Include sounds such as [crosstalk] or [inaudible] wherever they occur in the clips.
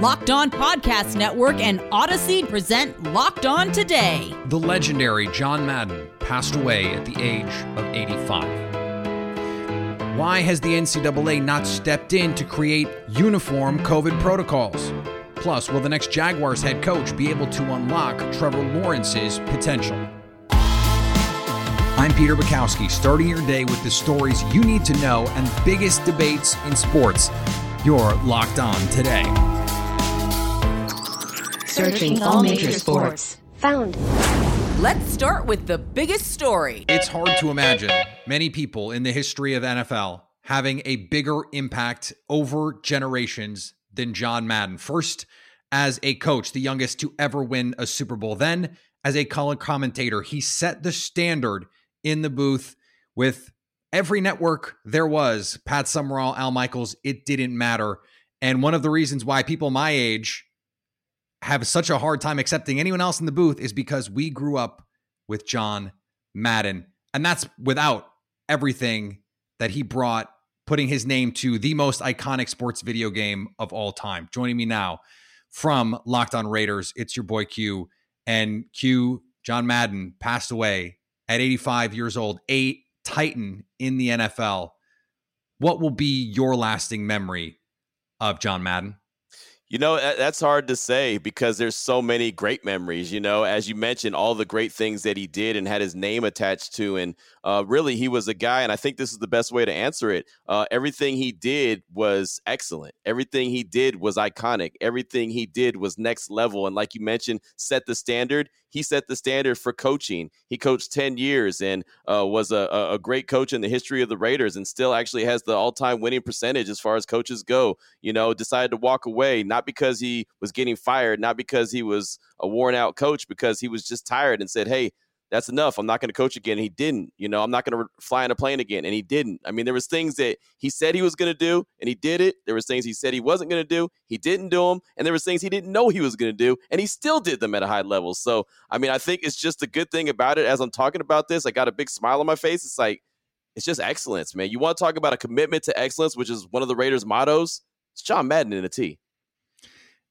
Locked On Podcast Network and Odyssey present Locked On Today. The legendary John Madden passed away at the age of 85. Why has the NCAA not stepped in to create uniform COVID protocols? Plus, will the next Jaguars head coach be able to unlock Trevor Lawrence's potential? I'm Peter Bukowski, starting your day with the stories you need to know and biggest debates in sports. You're locked on today. Searching all major sports. Found. Let's start with the biggest story. It's hard to imagine many people in the history of NFL having a bigger impact over generations than John Madden. First, as a coach, the youngest to ever win a Super Bowl. Then, as a color commentator, he set the standard in the booth with every network there was Pat Summerall, Al Michaels. It didn't matter. And one of the reasons why people my age have such a hard time accepting anyone else in the booth is because we grew up with John Madden. And that's without everything that he brought, putting his name to the most iconic sports video game of all time. Joining me now from Locked On Raiders, it's your boy Q. And Q, John Madden, passed away at 85 years old, a Titan in the NFL. What will be your lasting memory of John Madden? You know, that's hard to say because there's so many great memories. You know, as you mentioned, all the great things that he did and had his name attached to. And uh, really, he was a guy, and I think this is the best way to answer it. Uh, everything he did was excellent. Everything he did was iconic. Everything he did was next level. And like you mentioned, set the standard. He set the standard for coaching. He coached 10 years and uh, was a, a great coach in the history of the Raiders and still actually has the all time winning percentage as far as coaches go. You know, decided to walk away, not because he was getting fired, not because he was a worn out coach, because he was just tired and said, Hey, that's enough. I'm not going to coach again. he didn't. You know, I'm not going to fly in a plane again. And he didn't. I mean, there was things that he said he was going to do, and he did it. There was things he said he wasn't going to do. He didn't do them. And there was things he didn't know he was going to do, and he still did them at a high level. So, I mean, I think it's just a good thing about it. As I'm talking about this, I got a big smile on my face. It's like, it's just excellence, man. You want to talk about a commitment to excellence, which is one of the Raiders' mottos? It's John Madden in a T.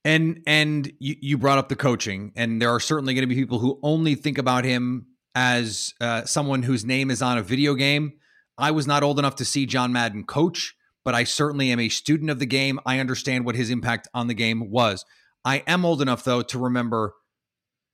And and you, you brought up the coaching, and there are certainly going to be people who only think about him as uh, someone whose name is on a video game. I was not old enough to see John Madden coach, but I certainly am a student of the game. I understand what his impact on the game was. I am old enough, though, to remember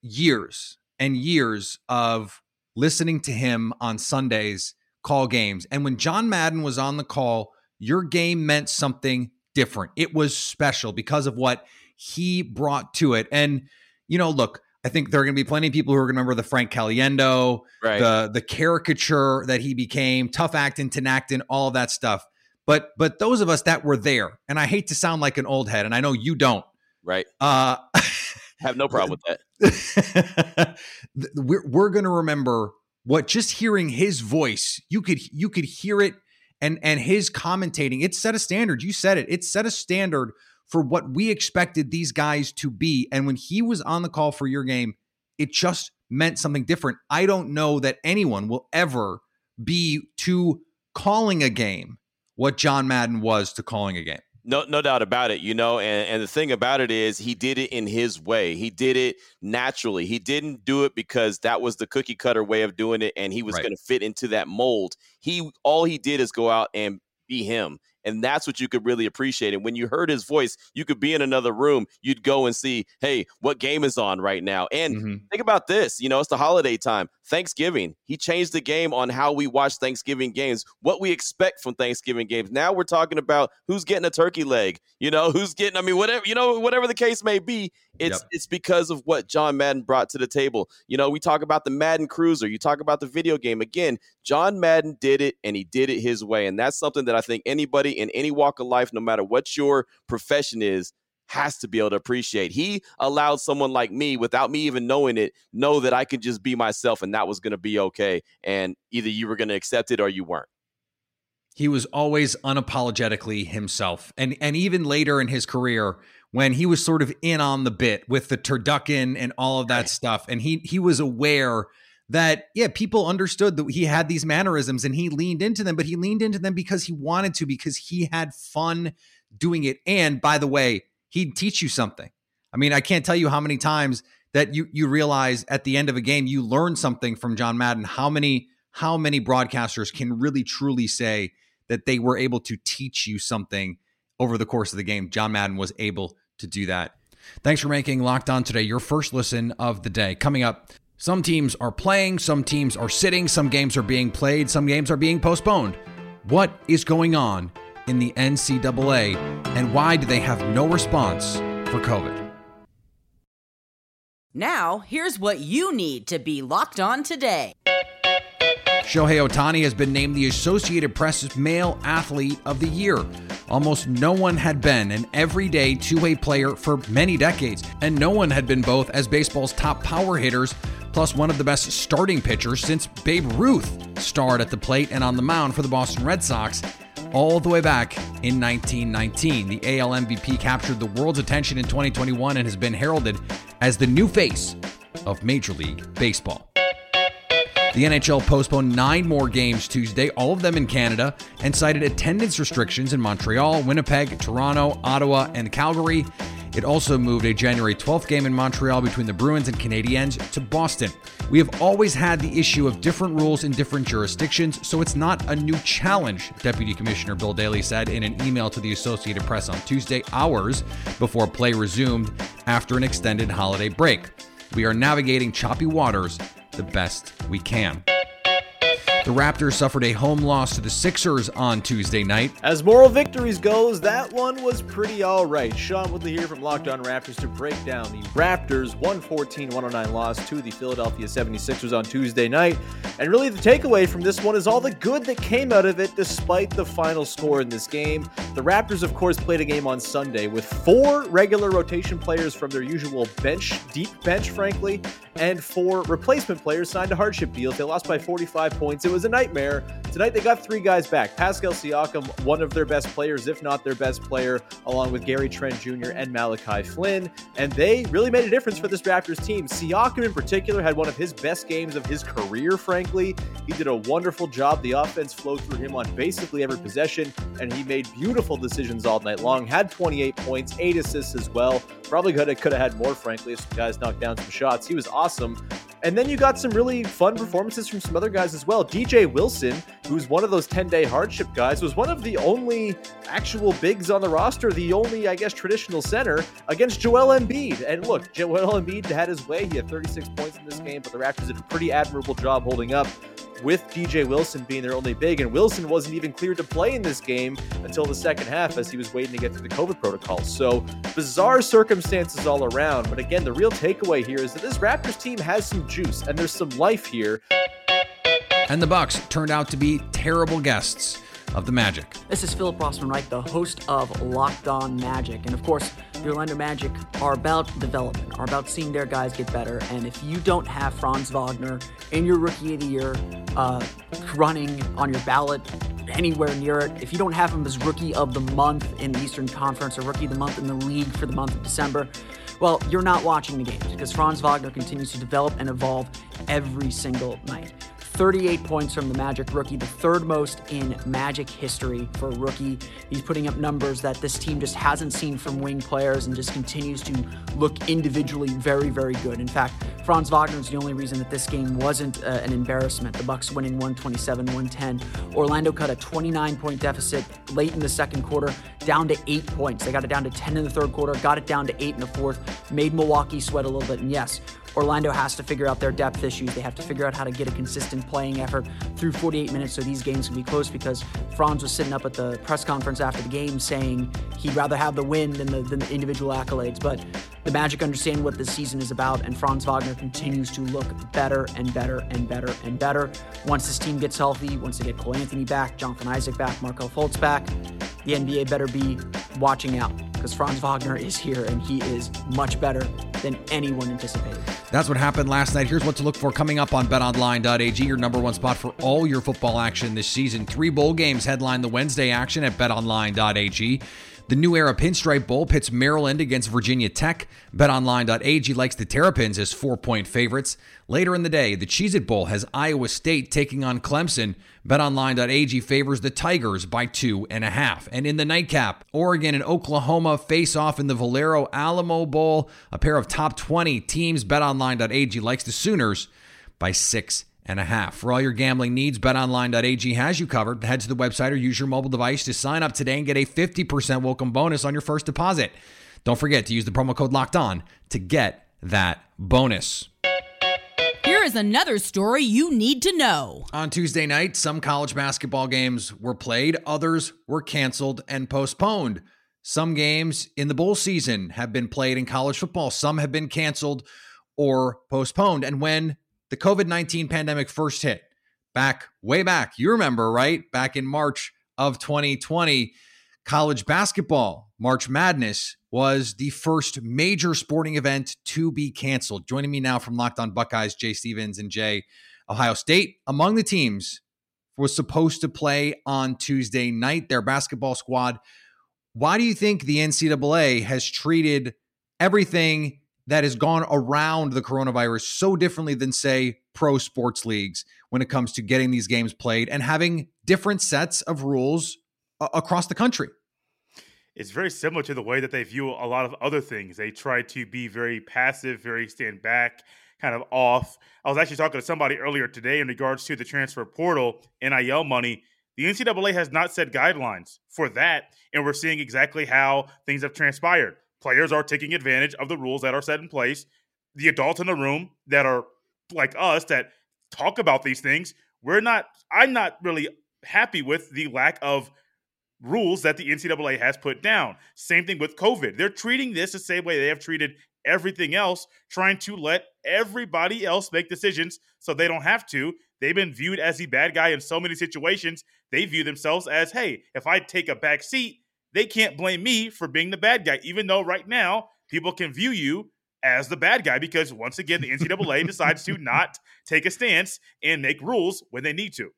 years and years of listening to him on Sundays call games. And when John Madden was on the call, your game meant something different. It was special because of what he brought to it. And, you know, look, I think there are going to be plenty of people who are going to remember the Frank Caliendo, right. the the caricature that he became, tough acting, Tinactin, all of that stuff. But but those of us that were there, and I hate to sound like an old head, and I know you don't. Right. Uh, [laughs] have no problem with that. [laughs] we're we're going to remember what just hearing his voice, you could you could hear it, and and his commentating. It set a standard. You said it. It set a standard for what we expected these guys to be. And when he was on the call for your game, it just meant something different. I don't know that anyone will ever be to calling a game what John Madden was to calling a game. No, no doubt about it. You know, and, and the thing about it is he did it in his way. He did it naturally. He didn't do it because that was the cookie cutter way of doing it and he was right. going to fit into that mold. He all he did is go out and be him. And that's what you could really appreciate. And when you heard his voice, you could be in another room. You'd go and see, hey, what game is on right now? And mm-hmm. think about this you know, it's the holiday time. Thanksgiving. He changed the game on how we watch Thanksgiving games, what we expect from Thanksgiving games. Now we're talking about who's getting a turkey leg, you know, [laughs] who's getting, I mean, whatever, you know, whatever the case may be, it's yep. it's because of what John Madden brought to the table. You know, we talk about the Madden Cruiser, you talk about the video game. Again, John Madden did it and he did it his way. And that's something that I think anybody in any walk of life, no matter what your profession is, has to be able to appreciate. He allowed someone like me, without me even knowing it, know that I could just be myself and that was going to be okay. And either you were going to accept it or you weren't. He was always unapologetically himself. And and even later in his career, when he was sort of in on the bit with the turducken and all of that right. stuff, and he he was aware that yeah, people understood that he had these mannerisms and he leaned into them, but he leaned into them because he wanted to, because he had fun doing it. And by the way, he'd teach you something. I mean, I can't tell you how many times that you you realize at the end of a game you learn something from John Madden. How many how many broadcasters can really truly say that they were able to teach you something over the course of the game? John Madden was able to do that. Thanks for making Locked On today your first listen of the day. Coming up, some teams are playing, some teams are sitting, some games are being played, some games are being postponed. What is going on in the NCAA and why do they have no response for COVID? Now, here's what you need to be locked on today. Shohei Ohtani has been named the Associated Press's Male Athlete of the Year. Almost no one had been an everyday two way player for many decades, and no one had been both as baseball's top power hitters, plus one of the best starting pitchers since Babe Ruth starred at the plate and on the mound for the Boston Red Sox all the way back in 1919. The AL MVP captured the world's attention in 2021 and has been heralded as the new face of Major League Baseball. The NHL postponed nine more games Tuesday, all of them in Canada, and cited attendance restrictions in Montreal, Winnipeg, Toronto, Ottawa, and Calgary. It also moved a January 12th game in Montreal between the Bruins and Canadiens to Boston. We have always had the issue of different rules in different jurisdictions, so it's not a new challenge, Deputy Commissioner Bill Daly said in an email to the Associated Press on Tuesday, hours before play resumed after an extended holiday break. We are navigating choppy waters the best we can. The Raptors suffered a home loss to the Sixers on Tuesday night. As moral victories goes, that one was pretty all right. Sean Woodley here from Locked On Raptors to break down the Raptors 114-109 loss to the Philadelphia 76ers on Tuesday night. And really the takeaway from this one is all the good that came out of it despite the final score in this game. The Raptors of course played a game on Sunday with four regular rotation players from their usual bench, deep bench frankly, and four replacement players signed a hardship deal. They lost by 45 points. It was a nightmare. Tonight they got three guys back. Pascal Siakam, one of their best players, if not their best player, along with Gary Trent Jr. and Malachi Flynn. And they really made a difference for this Raptors team. Siakam in particular had one of his best games of his career, frankly. He did a wonderful job. The offense flowed through him on basically every possession, and he made beautiful decisions all night long. Had 28 points, eight assists as well. Probably could have, could have had more, frankly, if some guys knocked down some shots. He was awesome. And then you got some really fun performances from some other guys as well. DJ Wilson, who's one of those 10 day hardship guys, was one of the only actual bigs on the roster, the only, I guess, traditional center against Joel Embiid. And look, Joel Embiid had his way. He had 36 points in this game, but the Raptors did a pretty admirable job holding up with DJ Wilson being their only big. And Wilson wasn't even cleared to play in this game until the second half as he was waiting to get through the COVID protocol. So bizarre circumstances all around. But again, the real takeaway here is that this Raptors team has some juice and there's some life here. And the Bucks turned out to be terrible guests of the Magic. This is Philip Rossman-Reich, the host of Locked On Magic. And of course, the Orlando Magic are about development, are about seeing their guys get better. And if you don't have Franz Wagner in your rookie of the year uh, running on your ballot anywhere near it, if you don't have him as rookie of the month in the Eastern Conference or rookie of the month in the league for the month of December, well, you're not watching the games because Franz Wagner continues to develop and evolve every single night. 38 points from the Magic rookie, the third most in Magic history for a rookie. He's putting up numbers that this team just hasn't seen from wing players and just continues to look individually very, very good. In fact, Franz Wagner is the only reason that this game wasn't uh, an embarrassment. The Bucks winning 127-110. Orlando cut a 29-point deficit late in the second quarter, down to eight points. They got it down to 10 in the third quarter, got it down to eight in the fourth, made Milwaukee sweat a little bit. And yes, Orlando has to figure out their depth issues. They have to figure out how to get a consistent playing effort through 48 minutes so these games can be close because Franz was sitting up at the press conference after the game saying he'd rather have the win than the, than the individual accolades. But the Magic understand what this season is about, and Franz Wagner continues to look better and better and better and better. Once this team gets healthy, once they get Cole Anthony back, Jonathan Isaac back, Markelle Fultz back, the NBA better be watching out because Franz Wagner is here and he is much better than anyone anticipated. That's what happened last night. Here's what to look for coming up on betonline.ag, your number one spot for all your football action this season. Three bowl games headline the Wednesday action at betonline.ag. The New Era Pinstripe Bowl pits Maryland against Virginia Tech. BetOnline.ag likes the Terrapins as four point favorites. Later in the day, the Cheez It Bowl has Iowa State taking on Clemson. BetOnline.ag favors the Tigers by two and a half. And in the nightcap, Oregon and Oklahoma face off in the Valero Alamo Bowl. A pair of top 20 teams. BetOnline.ag likes the Sooners by six and a half. For all your gambling needs, betonline.ag has you covered. Head to the website or use your mobile device to sign up today and get a 50% welcome bonus on your first deposit. Don't forget to use the promo code locked on to get that bonus. Here is another story you need to know. On Tuesday night, some college basketball games were played, others were canceled and postponed. Some games in the bowl season have been played in college football, some have been canceled or postponed. And when the COVID 19 pandemic first hit back way back. You remember, right? Back in March of 2020, college basketball, March Madness, was the first major sporting event to be canceled. Joining me now from Locked On Buckeyes, Jay Stevens and Jay, Ohio State, among the teams was supposed to play on Tuesday night, their basketball squad. Why do you think the NCAA has treated everything that has gone around the coronavirus so differently than, say, pro sports leagues when it comes to getting these games played and having different sets of rules a- across the country? It's very similar to the way that they view a lot of other things. They try to be very passive, very stand back, kind of off. I was actually talking to somebody earlier today in regards to the transfer portal, NIL money. The NCAA has not set guidelines for that, and we're seeing exactly how things have transpired players are taking advantage of the rules that are set in place. The adults in the room that are like us that talk about these things, we're not, I'm not really happy with the lack of rules that the NCAA has put down. Same thing with COVID. They're treating this the same way they have treated everything else, trying to let everybody else make decisions so they don't have to. They've been viewed as the bad guy in so many situations. They view themselves as, hey, if I take a back seat, they can't blame me for being the bad guy, even though right now people can view you as the bad guy because once again the NCAA [laughs] decides to not take a stance and make rules when they need to.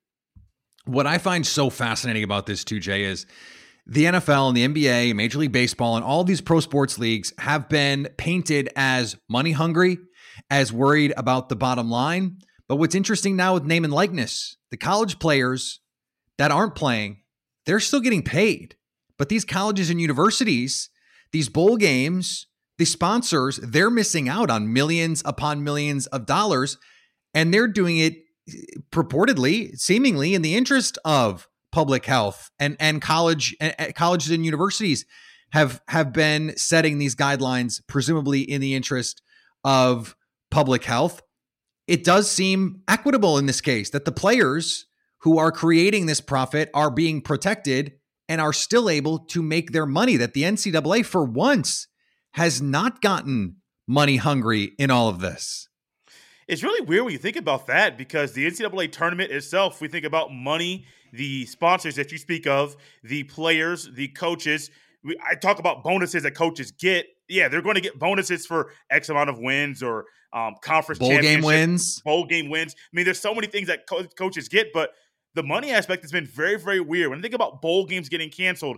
What I find so fascinating about this too, Jay, is the NFL and the NBA, Major League Baseball, and all these pro sports leagues have been painted as money hungry, as worried about the bottom line. But what's interesting now with name and likeness, the college players that aren't playing, they're still getting paid. But these colleges and universities, these bowl games, the sponsors, they're missing out on millions upon millions of dollars. And they're doing it eh, purportedly, seemingly in the interest of public health and, and college and colleges and universities have have been setting these guidelines, presumably in the interest of public health. It does seem equitable in this case that the players who are creating this profit are being protected and are still able to make their money. That the NCAA, for once, has not gotten money hungry in all of this. It's really weird when you think about that because the NCAA tournament itself, we think about money, the sponsors that you speak of, the players, the coaches. We, I talk about bonuses that coaches get. Yeah, they're going to get bonuses for X amount of wins or um, conference bowl game wins, bowl game wins. I mean, there's so many things that co- coaches get, but the money aspect has been very, very weird. When I think about bowl games getting canceled,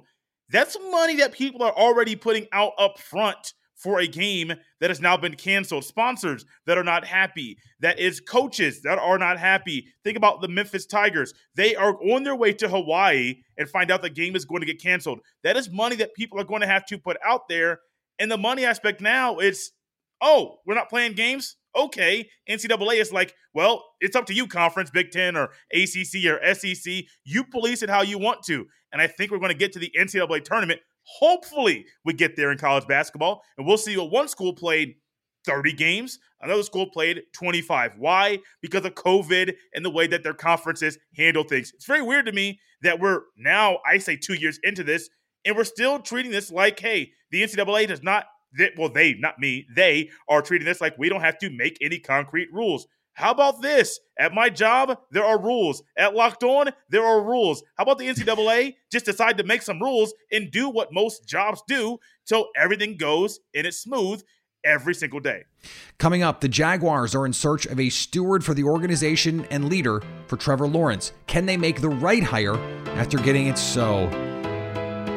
that's money that people are already putting out up front for a game that has now been canceled. Sponsors that are not happy. That is coaches that are not happy. Think about the Memphis Tigers. They are on their way to Hawaii and find out the game is going to get canceled. That is money that people are going to have to put out there. And the money aspect now, it's, oh, we're not playing games? Okay, NCAA is like, well, it's up to you, conference, Big Ten or ACC or SEC. You police it how you want to. And I think we're going to get to the NCAA tournament. Hopefully, we get there in college basketball, and we'll see what one school played 30 games. Another school played 25. Why? Because of COVID and the way that their conferences handle things. It's very weird to me that we're now, I say, two years into this, and we're still treating this like, hey, the NCAA does not they, well, they, not me, they are treating this like we don't have to make any concrete rules. How about this? At my job, there are rules. At Locked On, there are rules. How about the NCAA [laughs] just decide to make some rules and do what most jobs do till everything goes and it's smooth every single day? Coming up, the Jaguars are in search of a steward for the organization and leader for Trevor Lawrence. Can they make the right hire after getting it so,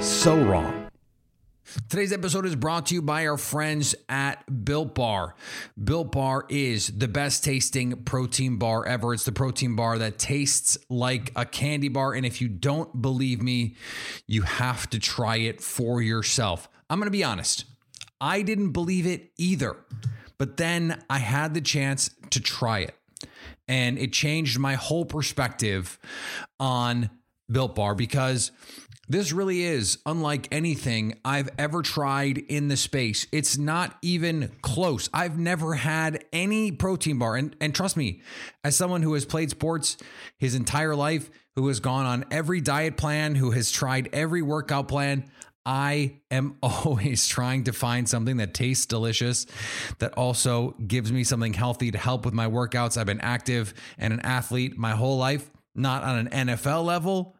so wrong? Today's episode is brought to you by our friends at Built Bar. Built Bar is the best tasting protein bar ever. It's the protein bar that tastes like a candy bar. And if you don't believe me, you have to try it for yourself. I'm going to be honest, I didn't believe it either. But then I had the chance to try it. And it changed my whole perspective on Built Bar because this really is unlike anything I've ever tried in the space. It's not even close. I've never had any protein bar. And, and trust me, as someone who has played sports his entire life, who has gone on every diet plan, who has tried every workout plan, I am [laughs] always trying to find something that tastes delicious, that also gives me something healthy to help with my workouts. I've been active and an athlete my whole life, not on an NFL level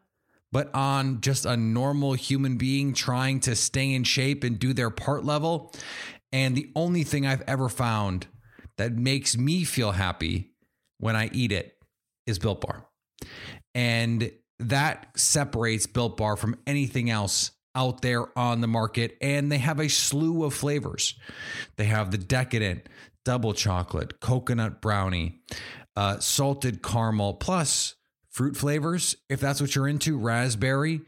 but on just a normal human being trying to stay in shape and do their part level. And the only thing I've ever found that makes me feel happy when I eat it is Built Bar. And that separates Built Bar from anything else out there on the market. And they have a slew of flavors. They have the decadent double chocolate, coconut brownie, uh, salted caramel, plus fruit flavors, if that's what you're into, raspberry,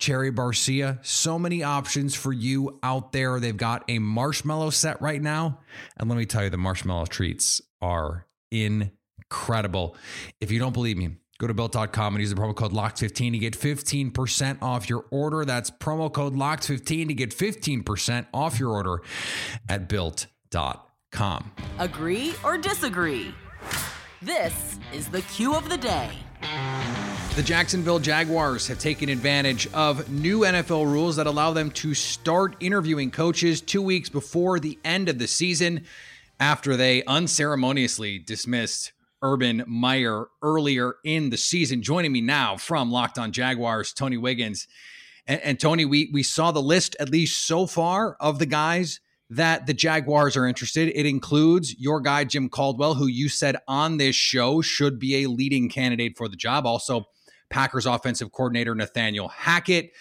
cherry barcia, so many options for you out there. They've got a marshmallow set right now. And let me tell you, the marshmallow treats are incredible. If you don't believe me, go to built.com and use the promo code LOCKED15 to get 15% off your order. That's promo code LOCKED15 to get 15% off your order at built.com. Agree or disagree? This is the cue of the day. The Jacksonville Jaguars have taken advantage of new NFL rules that allow them to start interviewing coaches two weeks before the end of the season after they unceremoniously dismissed Urban Meyer earlier in the season. Joining me now from Locked On Jaguars, Tony Wiggins. And, and Tony, we, we saw the list, at least so far, of the guys that the Jaguars are interested. It includes your guy, Jim Caldwell, who you said on this show should be a leading candidate for the job. Also, Packers offensive coordinator Nathaniel Hackett,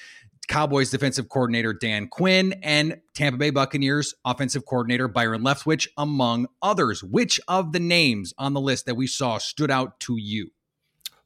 Cowboys defensive coordinator Dan Quinn, and Tampa Bay Buccaneers offensive coordinator Byron Leftwich, among others. Which of the names on the list that we saw stood out to you?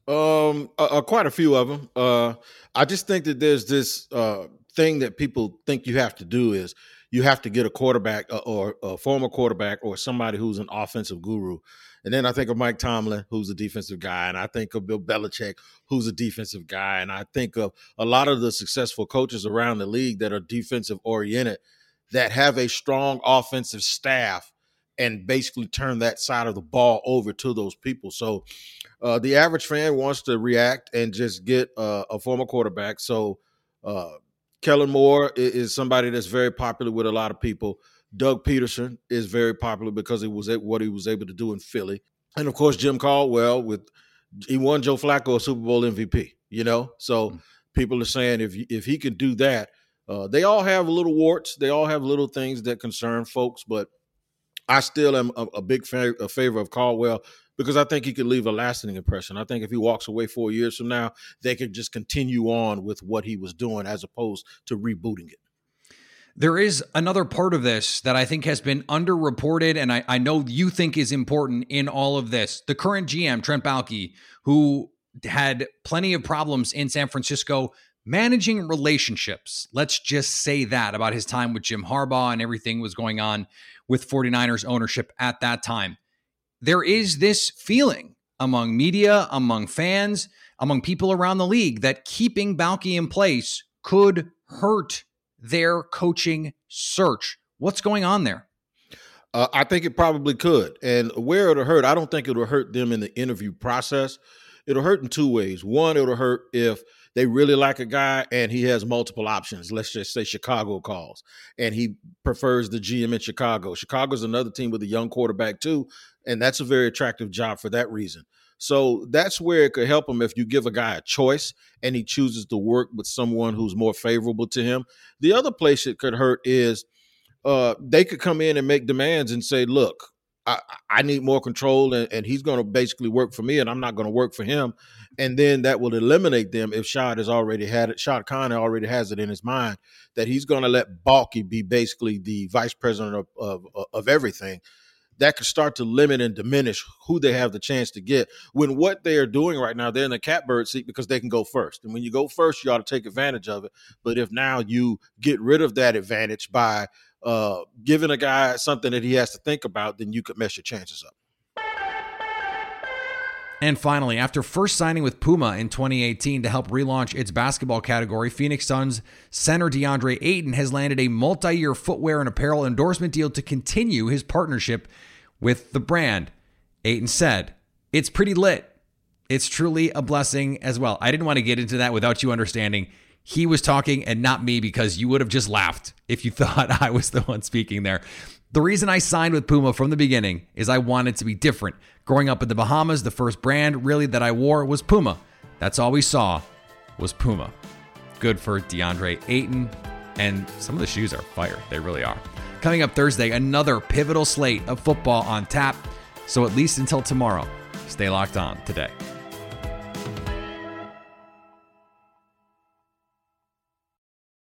Um, uh, uh, quite a few of them. Uh, I just think that there's this uh, thing that people think you have to do is you have to get a quarterback uh, or a former quarterback or somebody who's an offensive guru. And then I think of Mike Tomlin, who's a defensive guy, and I think of Bill Belichick, who's a defensive guy, and I think of a lot of the successful coaches around the league that are defensive oriented that have a strong offensive staff and basically turn that side of the ball over to those people. So uh, the average fan wants to react and just get uh, a former quarterback. So uh, Kellen Moore is somebody that's very popular with a lot of people. Doug Pederson is very popular because he was what he was able to do in Philly, and of course Jim Caldwell with he won Joe Flacco a Super Bowl MVP. You know, so mm-hmm. people are saying if if he can do that, uh, they all have little warts, they all have little things that concern folks, but I still am a, a big fa- a favor of Caldwell because I think he could leave a lasting impression. I think if he walks away four years from now, they could just continue on with what he was doing as opposed to rebooting it. There is another part of this that I think has been underreported, and I, I know you think is important in all of this. The current GM, Trent Baalke, who had plenty of problems in San Francisco managing relationships. Let's just say that about his time with Jim Harbaugh and everything was going on with 49ers ownership at that time there is this feeling among media, among fans, among people around the league that keeping Baalke in place could hurt their coaching search. What's going on there? Uh, I think it probably could. And where it'll hurt, I don't think it'll hurt them in the interview process. It'll hurt in two ways. One, it'll hurt if they really like a guy and he has multiple options. Let's just say Chicago calls and he prefers the GM in Chicago. Chicago's another team with a young quarterback too, and that's a very attractive job for that reason. So that's where it could help him if you give a guy a choice and he chooses to work with someone who's more favorable to him. The other place it could hurt is uh, they could come in and make demands and say, look, I, I need more control, and, and he's going to basically work for me, and I'm not going to work for him. And then that will eliminate them if Shad has already had it. Shad Khan already has it in his mind that he's going to let Baalke be basically the vice president of, of, of everything that could start to limit and diminish who they have the chance to get. When what they are doing right now, they're in the catbird seat because they can go first. And when you go first, you ought to take advantage of it. But if now you get rid of that advantage by uh, giving a guy something that he has to think about, then you could mess your chances up. And finally, after first signing with Puma in 2018 to help relaunch its basketball category, Phoenix Suns center DeAndre Ayton has landed a multi year footwear and apparel endorsement deal to continue his partnership with the brand. Ayton said, It's pretty lit. It's truly a blessing as well. I didn't want to get into that without you understanding. He was talking and not me because you would have just laughed if you [laughs] thought I was the one speaking there. The reason I signed with Puma from the beginning is I wanted to be different. Growing up in the Bahamas, the first brand really that I wore was Puma. That's all we saw was Puma. Good for DeAndre Ayton. And some of the shoes are fire. They really are. Coming up Thursday, another pivotal slate of football on tap. So at least until tomorrow, stay locked on today.